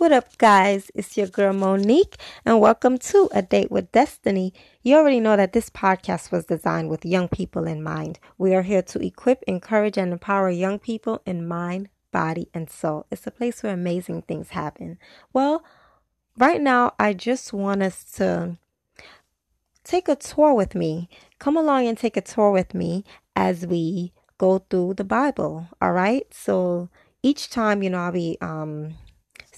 What up, guys? It's your girl Monique, and welcome to A Date with Destiny. You already know that this podcast was designed with young people in mind. We are here to equip, encourage, and empower young people in mind, body, and soul. It's a place where amazing things happen. Well, right now, I just want us to take a tour with me. Come along and take a tour with me as we go through the Bible. All right. So each time, you know, I'll be um,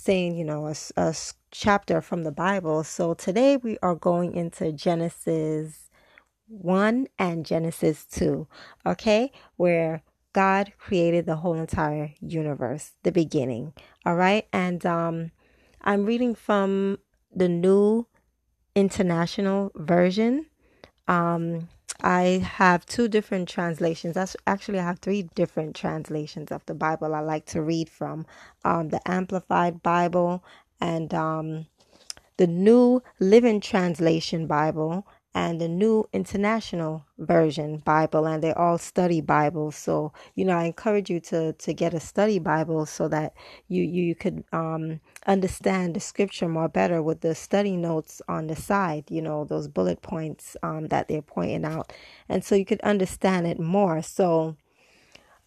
saying, you know, a, a chapter from the Bible. So today we are going into Genesis 1 and Genesis 2, okay, where God created the whole entire universe, the beginning. All right. And um, I'm reading from the New International Version. Um, I have two different translations. Actually I have three different translations of the Bible I like to read from. Um, the Amplified Bible and um, the New Living Translation Bible and the New International Version Bible, and they're all study Bibles. So you know, I encourage you to to get a study Bible so that you you could um, understand the Scripture more better with the study notes on the side. You know, those bullet points um, that they're pointing out, and so you could understand it more. So.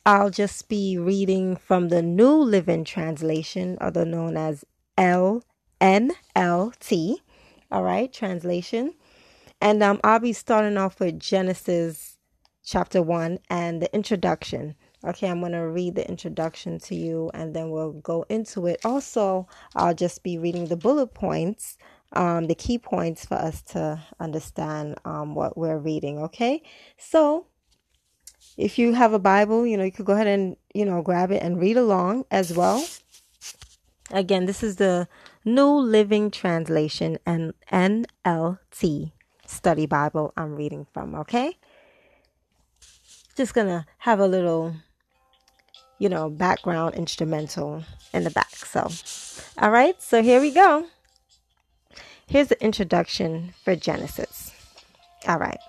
I'll just be reading from the New Living Translation, other known as LNLT. All right, translation. And um, I'll be starting off with Genesis chapter 1 and the introduction. Okay, I'm going to read the introduction to you and then we'll go into it. Also, I'll just be reading the bullet points, um, the key points for us to understand um, what we're reading. Okay, so if you have a Bible, you know, you could go ahead and, you know, grab it and read along as well. Again, this is the New Living Translation and NLT study Bible I'm reading from, okay? Just gonna have a little, you know, background instrumental in the back. So, all right, so here we go. Here's the introduction for Genesis. All right.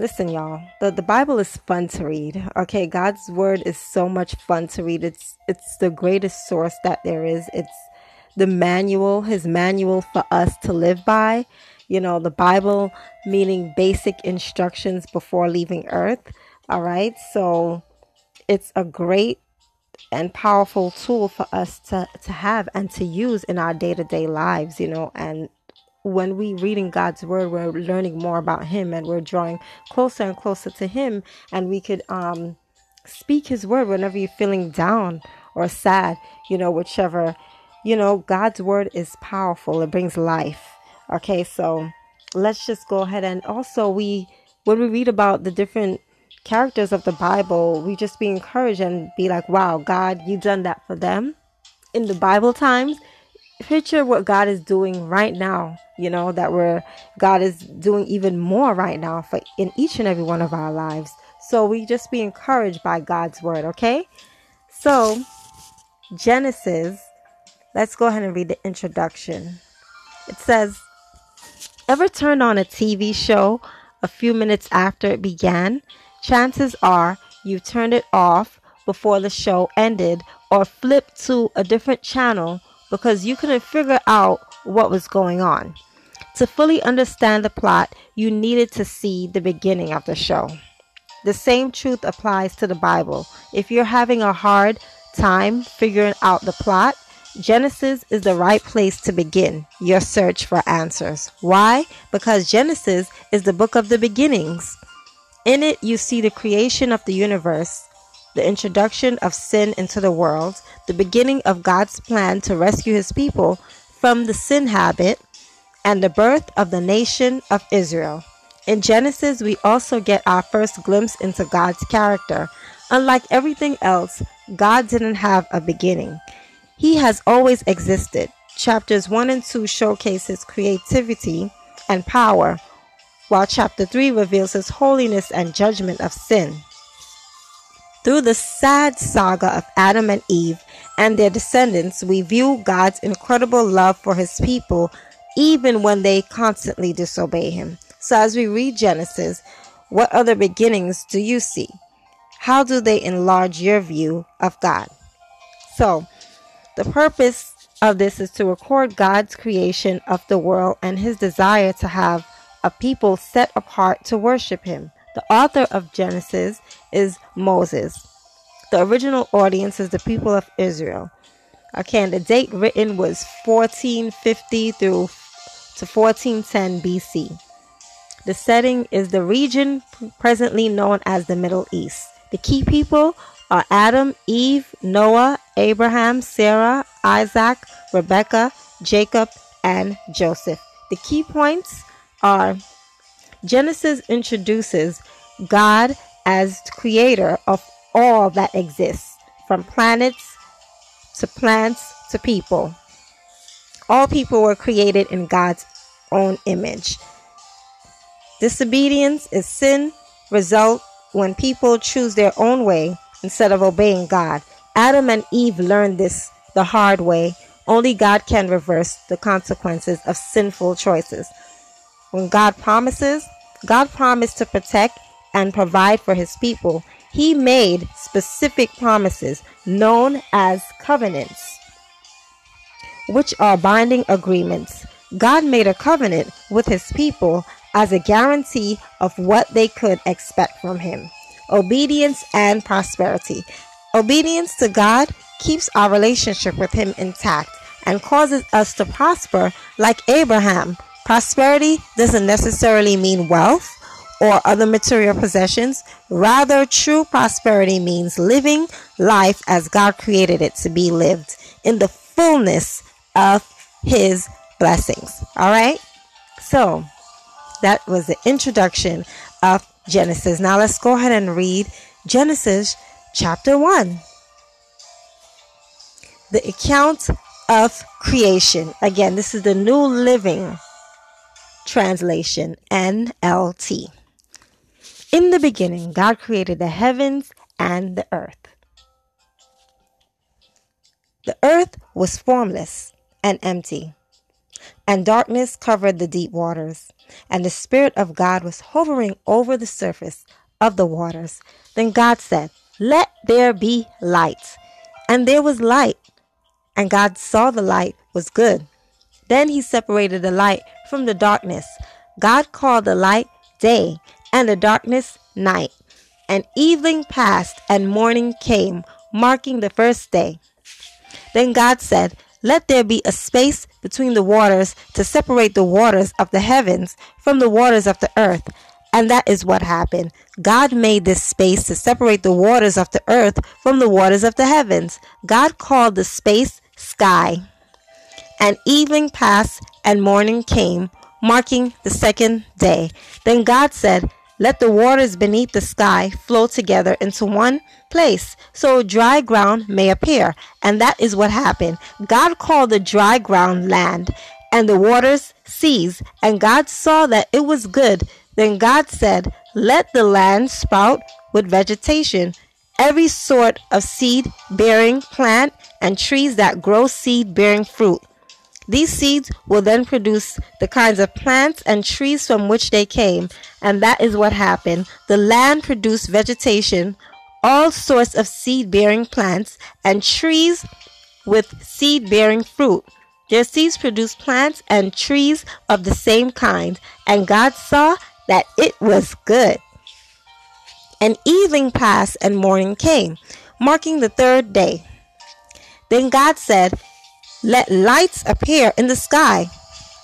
Listen, y'all. The the Bible is fun to read. Okay, God's word is so much fun to read. It's it's the greatest source that there is. It's the manual, his manual for us to live by you know, the Bible meaning basic instructions before leaving earth. All right. So it's a great and powerful tool for us to, to have and to use in our day to day lives, you know, and when we reading God's word, we're learning more about him and we're drawing closer and closer to him and we could um speak his word whenever you're feeling down or sad, you know, whichever, you know, God's word is powerful. It brings life. Okay, so let's just go ahead and also we when we read about the different characters of the Bible, we just be encouraged and be like, wow, God, you done that for them in the Bible times. Picture what God is doing right now, you know, that we're God is doing even more right now for in each and every one of our lives. So we just be encouraged by God's word, okay? So Genesis, let's go ahead and read the introduction. It says, Ever turned on a TV show a few minutes after it began? Chances are you turned it off before the show ended or flipped to a different channel because you couldn't figure out what was going on. To fully understand the plot, you needed to see the beginning of the show. The same truth applies to the Bible. If you're having a hard time figuring out the plot, Genesis is the right place to begin your search for answers. Why? Because Genesis is the book of the beginnings. In it, you see the creation of the universe, the introduction of sin into the world, the beginning of God's plan to rescue his people from the sin habit, and the birth of the nation of Israel. In Genesis, we also get our first glimpse into God's character. Unlike everything else, God didn't have a beginning. He has always existed. Chapters 1 and 2 showcase his creativity and power, while chapter 3 reveals his holiness and judgment of sin. Through the sad saga of Adam and Eve and their descendants, we view God's incredible love for his people even when they constantly disobey him. So, as we read Genesis, what other beginnings do you see? How do they enlarge your view of God? So, the purpose of this is to record God's creation of the world and his desire to have a people set apart to worship him. The author of Genesis is Moses. The original audience is the people of Israel. Okay, and the date written was 1450 through to 1410 BC. The setting is the region presently known as the Middle East. The key people are Adam, Eve, Noah, Abraham, Sarah, Isaac, Rebecca, Jacob, and Joseph. The key points are Genesis introduces God as creator of all that exists, from planets to plants to people. All people were created in God's own image. Disobedience is sin result when people choose their own way instead of obeying God. Adam and Eve learned this the hard way. Only God can reverse the consequences of sinful choices. When God promises, God promised to protect and provide for his people. He made specific promises known as covenants, which are binding agreements. God made a covenant with his people as a guarantee of what they could expect from him obedience and prosperity. Obedience to God keeps our relationship with him intact and causes us to prosper like Abraham. Prosperity doesn't necessarily mean wealth or other material possessions. Rather, true prosperity means living life as God created it to be lived in the fullness of his blessings. All right? So, that was the introduction of Genesis. Now let's go ahead and read Genesis chapter 1. The account of creation. Again, this is the New Living Translation, NLT. In the beginning, God created the heavens and the earth. The earth was formless and empty and darkness covered the deep waters, and the Spirit of God was hovering over the surface of the waters. Then God said, Let there be light. And there was light. And God saw the light was good. Then he separated the light from the darkness. God called the light day, and the darkness night. And evening passed, and morning came, marking the first day. Then God said, let there be a space between the waters to separate the waters of the heavens from the waters of the earth. And that is what happened. God made this space to separate the waters of the earth from the waters of the heavens. God called the space sky. And evening passed and morning came, marking the second day. Then God said, let the waters beneath the sky flow together into one place so dry ground may appear. And that is what happened. God called the dry ground land and the waters seas. And God saw that it was good. Then God said, Let the land sprout with vegetation, every sort of seed bearing plant and trees that grow seed bearing fruit these seeds will then produce the kinds of plants and trees from which they came, and that is what happened. The land produced vegetation, all sorts of seed bearing plants, and trees with seed bearing fruit. Their seeds produced plants and trees of the same kind, and God saw that it was good. And evening passed and morning came, marking the third day. Then God said, let lights appear in the sky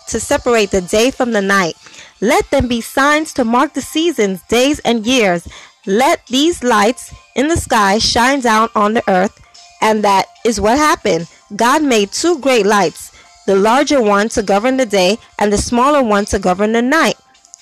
to separate the day from the night. Let them be signs to mark the seasons, days, and years. Let these lights in the sky shine down on the earth. And that is what happened. God made two great lights, the larger one to govern the day, and the smaller one to govern the night.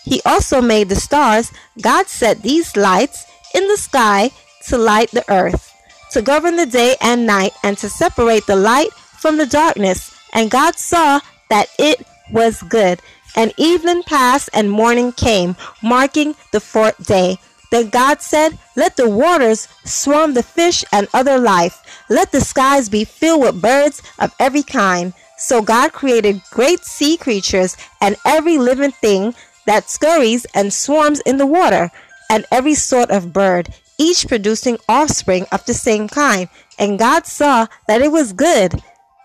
He also made the stars. God set these lights in the sky to light the earth, to govern the day and night, and to separate the light from the darkness, and God saw that it was good. And evening passed and morning came, marking the fourth day. Then God said, Let the waters swarm the fish and other life. Let the skies be filled with birds of every kind. So God created great sea creatures and every living thing that scurries and swarms in the water, and every sort of bird, each producing offspring of the same kind. And God saw that it was good.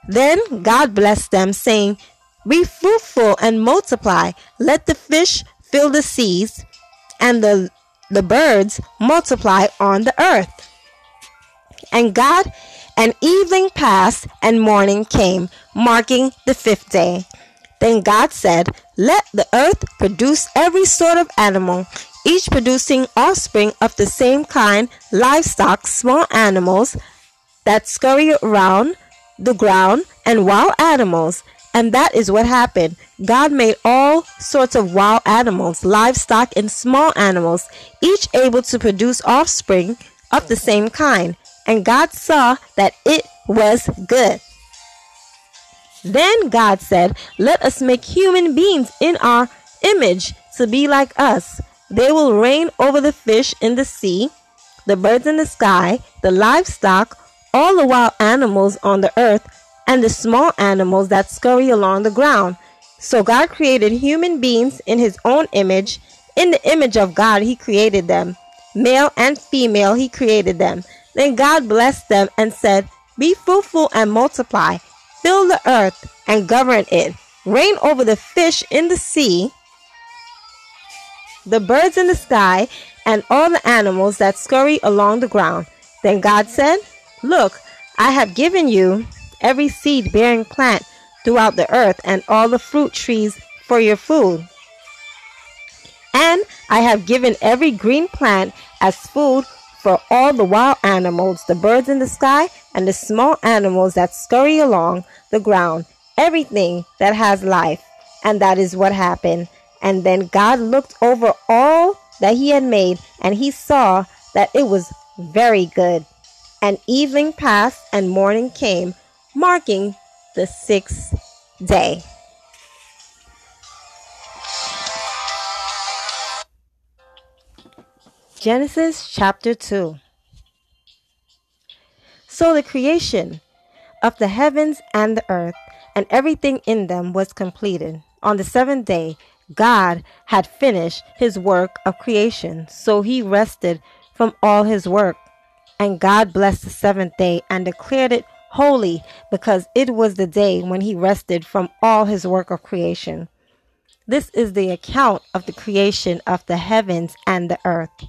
Then God blessed them, saying, Be fruitful and multiply. Let the fish fill the seas, and the, the birds multiply on the earth. And God, and evening passed, and morning came, marking the fifth day. Then God said, Let the earth produce every sort of animal, each producing offspring of the same kind, livestock, small animals that scurry around the ground, and wild animals. And that is what happened. God made all sorts of wild animals, livestock, and small animals, each able to produce offspring of the same kind. And God saw that it was good. Then God said, Let us make human beings in our image to be like us. They will reign over the fish in the sea, the birds in the sky, the livestock, all the wild animals on the earth, and the small animals that scurry along the ground. So God created human beings in his own image. In the image of God, he created them. Male and female, he created them. Then God blessed them and said, Be fruitful and multiply, fill the earth and govern it, reign over the fish in the sea, the birds in the sky, and all the animals that scurry along the ground. Then God said, Look, I have given you every seed bearing plant throughout the earth, and all the fruit trees for your food. And I have given every green plant as food for all the wild animals, the birds in the sky, and the small animals that scurry along the ground, everything that has life. And that is what happened. And then God looked over all that he had made, and he saw that it was very good. And evening passed, and morning came, marking the sixth day. Genesis chapter 2. So the creation of the heavens and the earth and everything in them was completed. On the seventh day, God had finished his work of creation, so he rested from all his work. And God blessed the seventh day and declared it holy because it was the day when he rested from all his work of creation. This is the account of the creation of the heavens and the earth,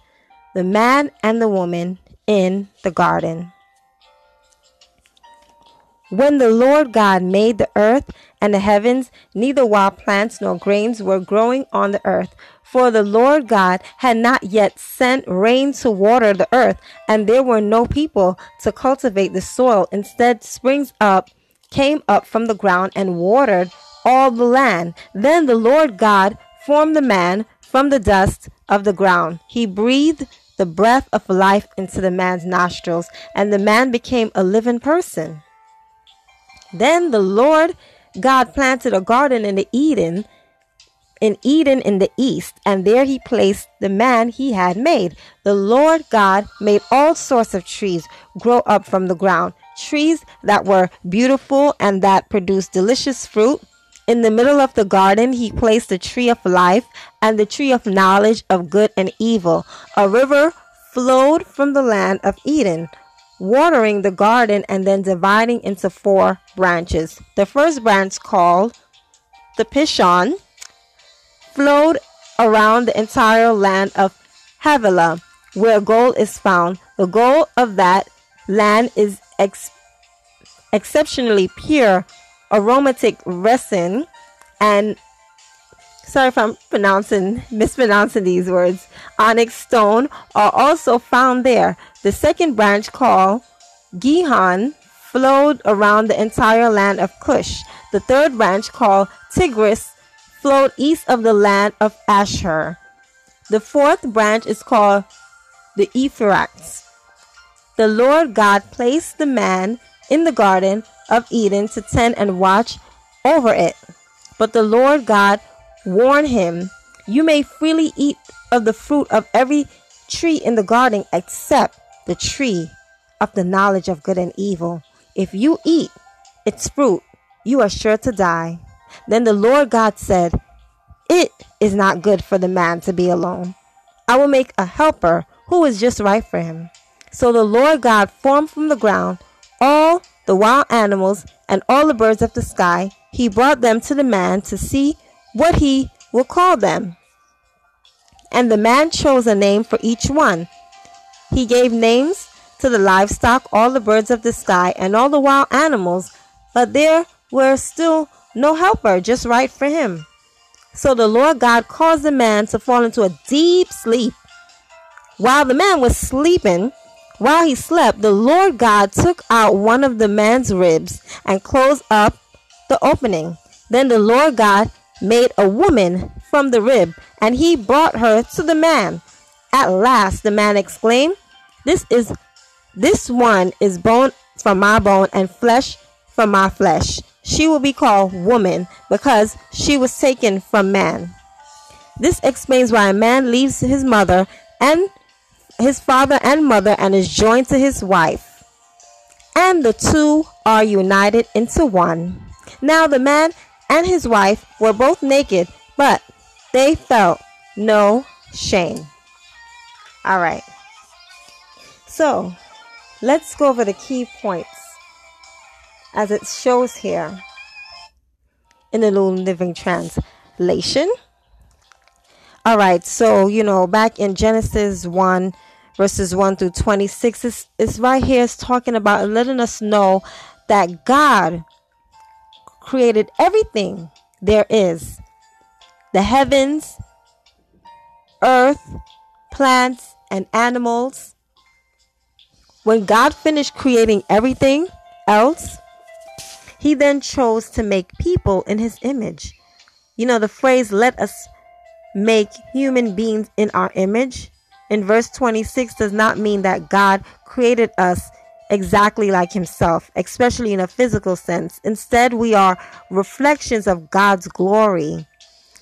the man and the woman in the garden. When the Lord God made the earth and the heavens, neither wild plants nor grains were growing on the earth, for the Lord God had not yet sent rain to water the earth, and there were no people to cultivate the soil. Instead, springs up came up from the ground and watered all the land. Then the Lord God formed the man from the dust of the ground. He breathed the breath of life into the man's nostrils, and the man became a living person. Then the Lord God planted a garden in the Eden in Eden in the east, and there he placed the man he had made. The Lord God made all sorts of trees grow up from the ground, trees that were beautiful and that produced delicious fruit. In the middle of the garden, he placed the tree of life and the tree of knowledge of good and evil. A river flowed from the land of Eden, watering the garden and then dividing into four branches. The first branch, called the Pishon, flowed around the entire land of Havilah, where gold is found. The gold of that land is ex- exceptionally pure, aromatic resin, and sorry if I'm pronouncing mispronouncing these words. Onyx stone are also found there. The second branch called Gihon flowed around the entire land of Cush. The third branch called Tigris flowed east of the land of Asshur. The fourth branch is called the Euphrates. The Lord God placed the man in the garden of Eden to tend and watch over it. But the Lord God warned him, You may freely eat of the fruit of every tree in the garden except the tree of the knowledge of good and evil. If you eat its fruit, you are sure to die. Then the Lord God said, It is not good for the man to be alone. I will make a helper who is just right for him. So the Lord God formed from the ground all the wild animals and all the birds of the sky. He brought them to the man to see what he will call them. And the man chose a name for each one. He gave names to the livestock, all the birds of the sky, and all the wild animals, but there were still no helper just right for him. So the Lord God caused the man to fall into a deep sleep. While the man was sleeping, while he slept, the Lord God took out one of the man's ribs and closed up the opening. Then the Lord God made a woman from the rib, and he brought her to the man. At last the man exclaimed, This is this one is bone from my bone and flesh from my flesh. She will be called woman because she was taken from man. This explains why a man leaves his mother and his father and mother and is joined to his wife. And the two are united into one. Now the man and his wife were both naked, but they felt no shame. All right. So let's go over the key points as it shows here in the New Living Translation. All right, so you know, back in Genesis 1 verses 1 through 26 is, is right here is talking about letting us know that God created everything there is the heavens, earth, plants, and animals. When God finished creating everything else, he then chose to make people in his image. You know, the phrase, let us make human beings in our image, in verse 26 does not mean that God created us exactly like himself, especially in a physical sense. Instead, we are reflections of God's glory.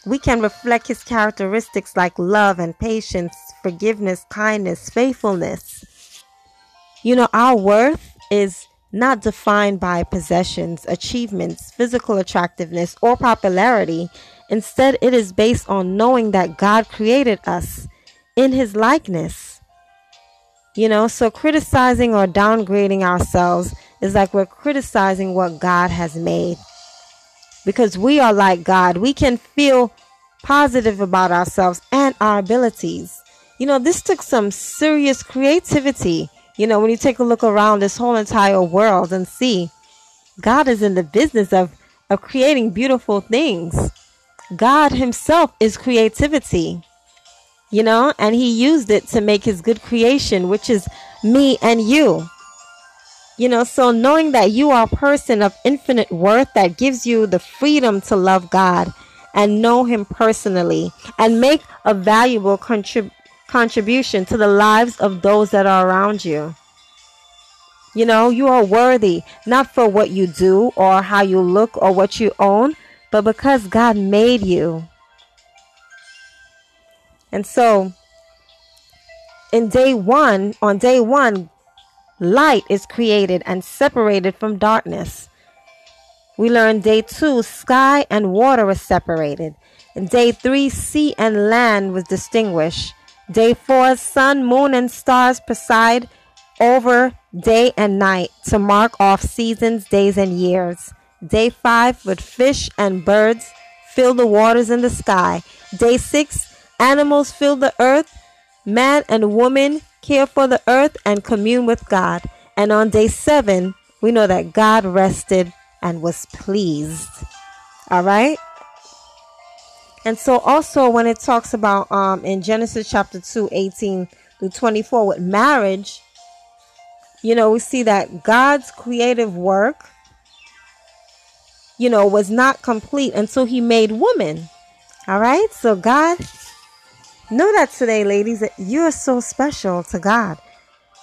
We can reflect his characteristics like love and patience, forgiveness, kindness, faithfulness. You know, our worth is not defined by possessions, achievements, physical attractiveness, or popularity. Instead, it is based on knowing that God created us in his likeness. You know, so criticizing or downgrading ourselves is like we're criticizing what God has made. Because we are like God, we can feel positive about ourselves and our abilities. You know, this took some serious creativity you know, when you take a look around this whole entire world and see God is in the business of, of creating beautiful things. God Himself is creativity, you know, and He used it to make His good creation, which is me and you. You know, so knowing that you are a person of infinite worth that gives you the freedom to love God and know Him personally and make a valuable contribution contribution to the lives of those that are around you. You know, you are worthy not for what you do or how you look or what you own, but because God made you. And so, in day one, on day one, light is created and separated from darkness. We learn day two, sky and water were separated. In day three, sea and land was distinguished. Day four, sun, moon, and stars preside over day and night to mark off seasons, days, and years. Day five, with fish and birds fill the waters in the sky. Day six, animals fill the earth. Man and woman care for the earth and commune with God. And on day seven, we know that God rested and was pleased. All right? And so also when it talks about um in Genesis chapter 2, 18 through 24 with marriage, you know, we see that God's creative work, you know, was not complete until he made woman. All right? So God know that today, ladies, that you are so special to God.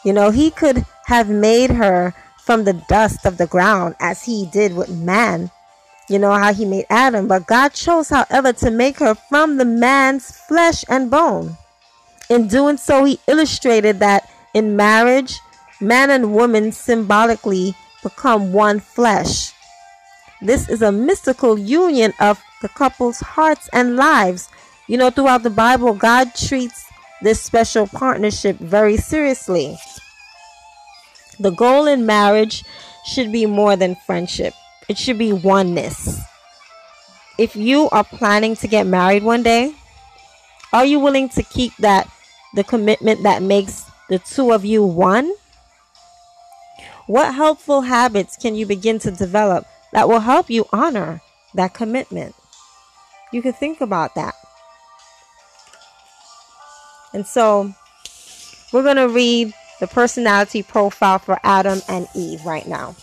You know, he could have made her from the dust of the ground as he did with man you know how he made Adam, but God chose, however, to make her from the man's flesh and bone. In doing so, he illustrated that in marriage, man and woman symbolically become one flesh. This is a mystical union of the couple's hearts and lives. You know, throughout the Bible, God treats this special partnership very seriously. The goal in marriage should be more than friendship it should be oneness. If you are planning to get married one day, are you willing to keep that the commitment that makes the two of you one? What helpful habits can you begin to develop that will help you honor that commitment? You can think about that. And so we're going to read the personality profile for Adam and Eve right now.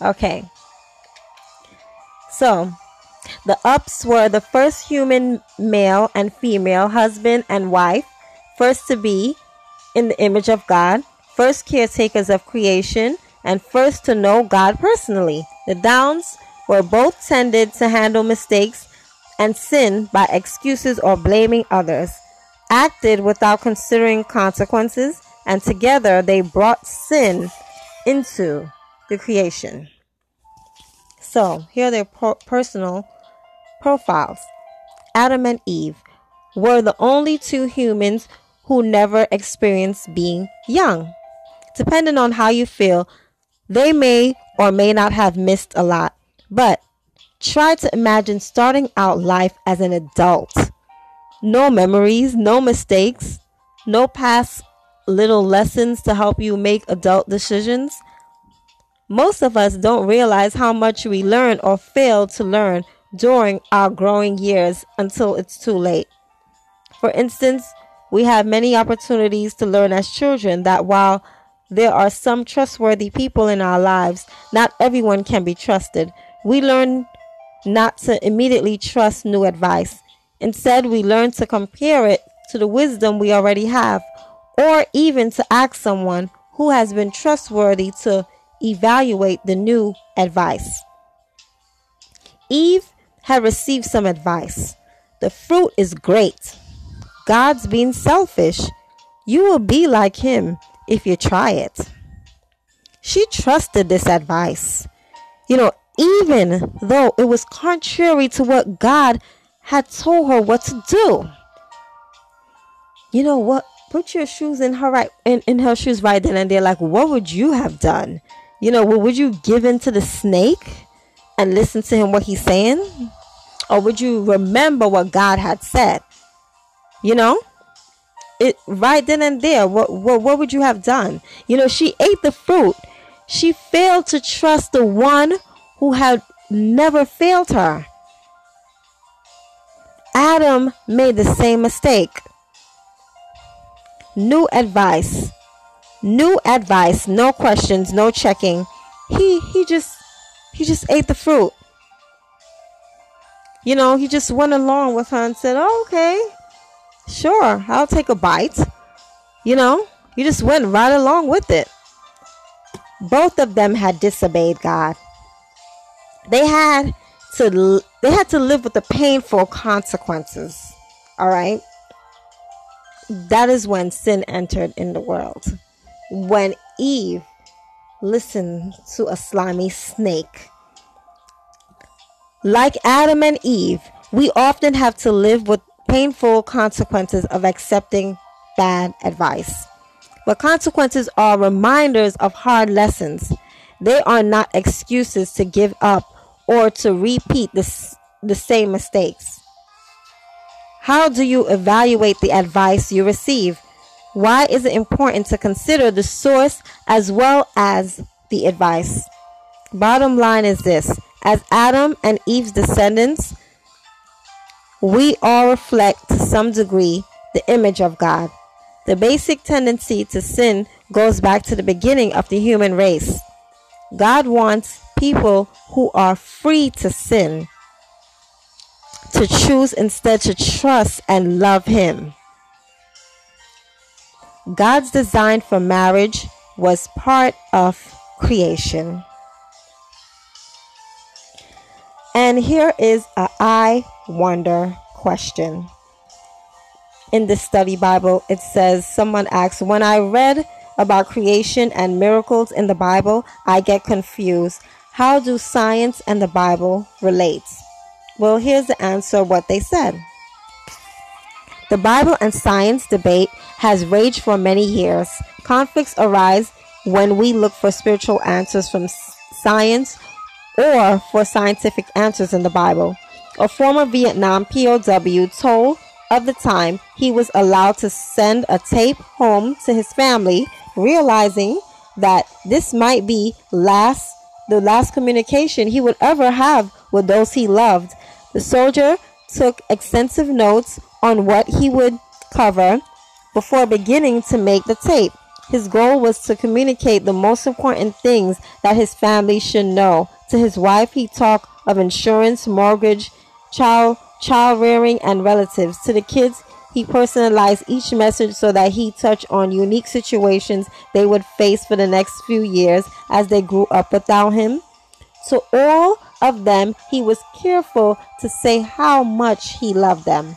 Okay. So, the ups were the first human male and female, husband and wife, first to be in the image of God, first caretakers of creation, and first to know God personally. The downs were both tended to handle mistakes and sin by excuses or blaming others, acted without considering consequences, and together they brought sin into the creation. So, here are their personal profiles. Adam and Eve were the only two humans who never experienced being young. Depending on how you feel, they may or may not have missed a lot, but try to imagine starting out life as an adult. No memories, no mistakes, no past little lessons to help you make adult decisions. Most of us don't realize how much we learn or fail to learn during our growing years until it's too late. For instance, we have many opportunities to learn as children that while there are some trustworthy people in our lives, not everyone can be trusted. We learn not to immediately trust new advice. Instead, we learn to compare it to the wisdom we already have, or even to ask someone who has been trustworthy to evaluate the new advice. Eve had received some advice. The fruit is great. God's being selfish. You will be like him if you try it. She trusted this advice. You know, even though it was contrary to what God had told her what to do. You know what? Put your shoes in her right in, in her shoes right then and there. Like, what would you have done? You know, would you give in to the snake and listen to him what he's saying? Or would you remember what God had said? You know? It right then and there, what, what what would you have done? You know, she ate the fruit. She failed to trust the one who had never failed her. Adam made the same mistake. New advice new advice, no questions, no checking. He he just he just ate the fruit. You know, he just went along with her and said, oh, "Okay, sure, I'll take a bite." You know, he just went right along with it. Both of them had disobeyed God. They had to they had to live with the painful consequences. All right? That is when sin entered in the world when Eve listened to a slimy snake. Like Adam and Eve, we often have to live with painful consequences of accepting bad advice. But consequences are reminders of hard lessons. They are not excuses to give up or to repeat the, the same mistakes. How do you evaluate the advice you receive? Why is it important to consider the source as well as the advice? Bottom line is this as Adam and Eve's descendants, we all reflect to some degree the image of God. The basic tendency to sin goes back to the beginning of the human race. God wants people who are free to sin to choose instead to trust and love Him. God's design for marriage was part of creation. And here is a I wonder question. In the study Bible, it says, someone asks, When I read about creation and miracles in the Bible, I get confused. How do science and the Bible relate? Well, here's the answer what they said. The Bible and science debate has raged for many years. Conflicts arise when we look for spiritual answers from science or for scientific answers in the Bible. A former Vietnam POW told of the time he was allowed to send a tape home to his family, realizing that this might be last the last communication he would ever have with those he loved. The soldier took extensive notes on what he would cover before beginning to make the tape. His goal was to communicate the most important things that his family should know. To his wife, he talked of insurance, mortgage, child, child rearing, and relatives. To the kids, he personalized each message so that he touched on unique situations they would face for the next few years as they grew up without him. To all of them, he was careful to say how much he loved them.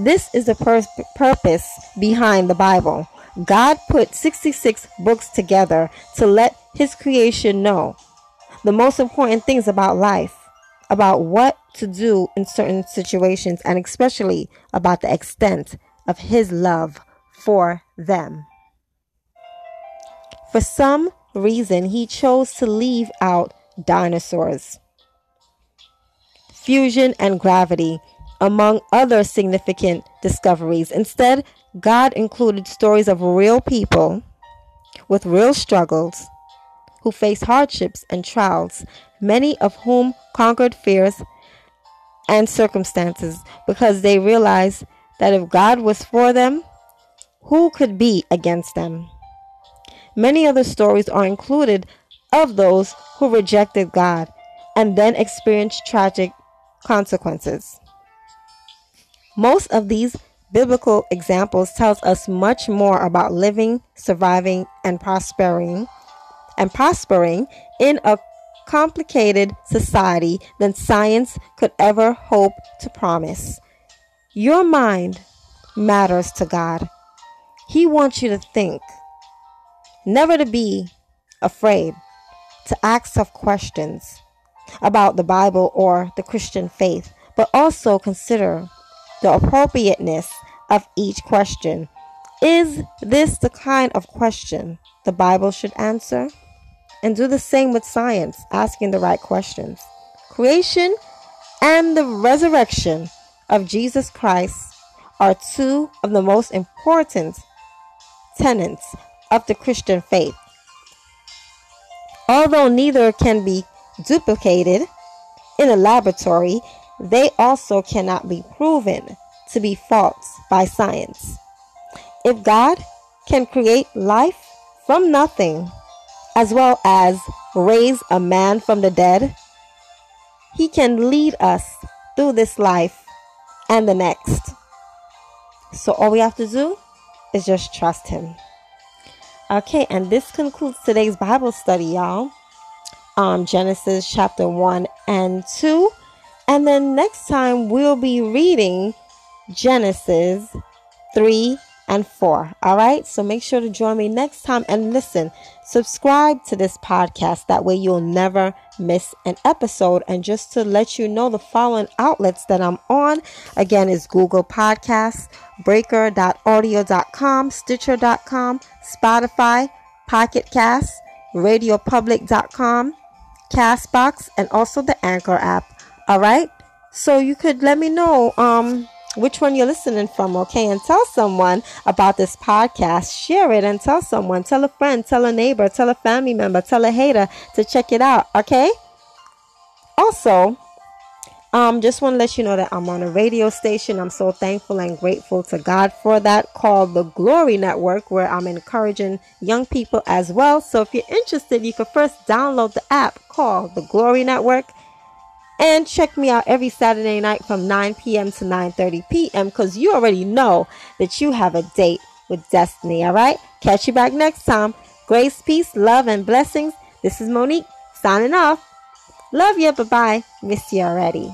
This is the pur- purpose behind the Bible. God put 66 books together to let his creation know the most important things about life, about what to do in certain situations, and especially about the extent of his love for them. For some reason, he chose to leave out dinosaurs, fusion, and gravity among other significant discoveries. Instead, God included stories of real people with real struggles who faced hardships and trials, many of whom conquered fears and circumstances because they realized that if God was for them, who could be against them? Many other stories are included of those who rejected God and then experienced tragic consequences. Most of these biblical examples tells us much more about living, surviving, and prospering and prospering in a complicated society than science could ever hope to promise. Your mind matters to God. He wants you to think, never to be afraid, to ask tough questions about the Bible or the Christian faith, but also consider the appropriateness of each question. Is this the kind of question the Bible should answer? And do the same with science, asking the right questions. Creation and the resurrection of Jesus Christ are two of the most important tenets of the Christian faith. Although neither can be duplicated in a laboratory, they also cannot be proven to be false by science. If God can create life from nothing, as well as raise a man from the dead, he can lead us through this life and the next. So all we have to do is just trust him. Okay, and this concludes today's Bible study, y'all. Um, Genesis chapter 1 and 2. And then next time we'll be reading Genesis 3 and 4. All right. So make sure to join me next time and listen. Subscribe to this podcast. That way you'll never miss an episode. And just to let you know, the following outlets that I'm on again is Google Podcasts, Breaker.audio.com, Stitcher.com, Spotify, Pocket Cast, RadioPublic.com, Castbox, and also the Anchor app. All right. So you could let me know um which one you're listening from, okay? And tell someone about this podcast. Share it and tell someone. Tell a friend, tell a neighbor, tell a family member, tell a hater to check it out, okay? Also, um, just want to let you know that I'm on a radio station. I'm so thankful and grateful to God for that called the Glory Network, where I'm encouraging young people as well. So if you're interested, you can first download the app called the Glory Network and check me out every Saturday night from 9 p.m. to 9:30 p.m. because you already know that you have a date with destiny. All right. Catch you back next time. Grace, peace, love, and blessings. This is Monique signing off. Love you. Bye bye. Miss you already.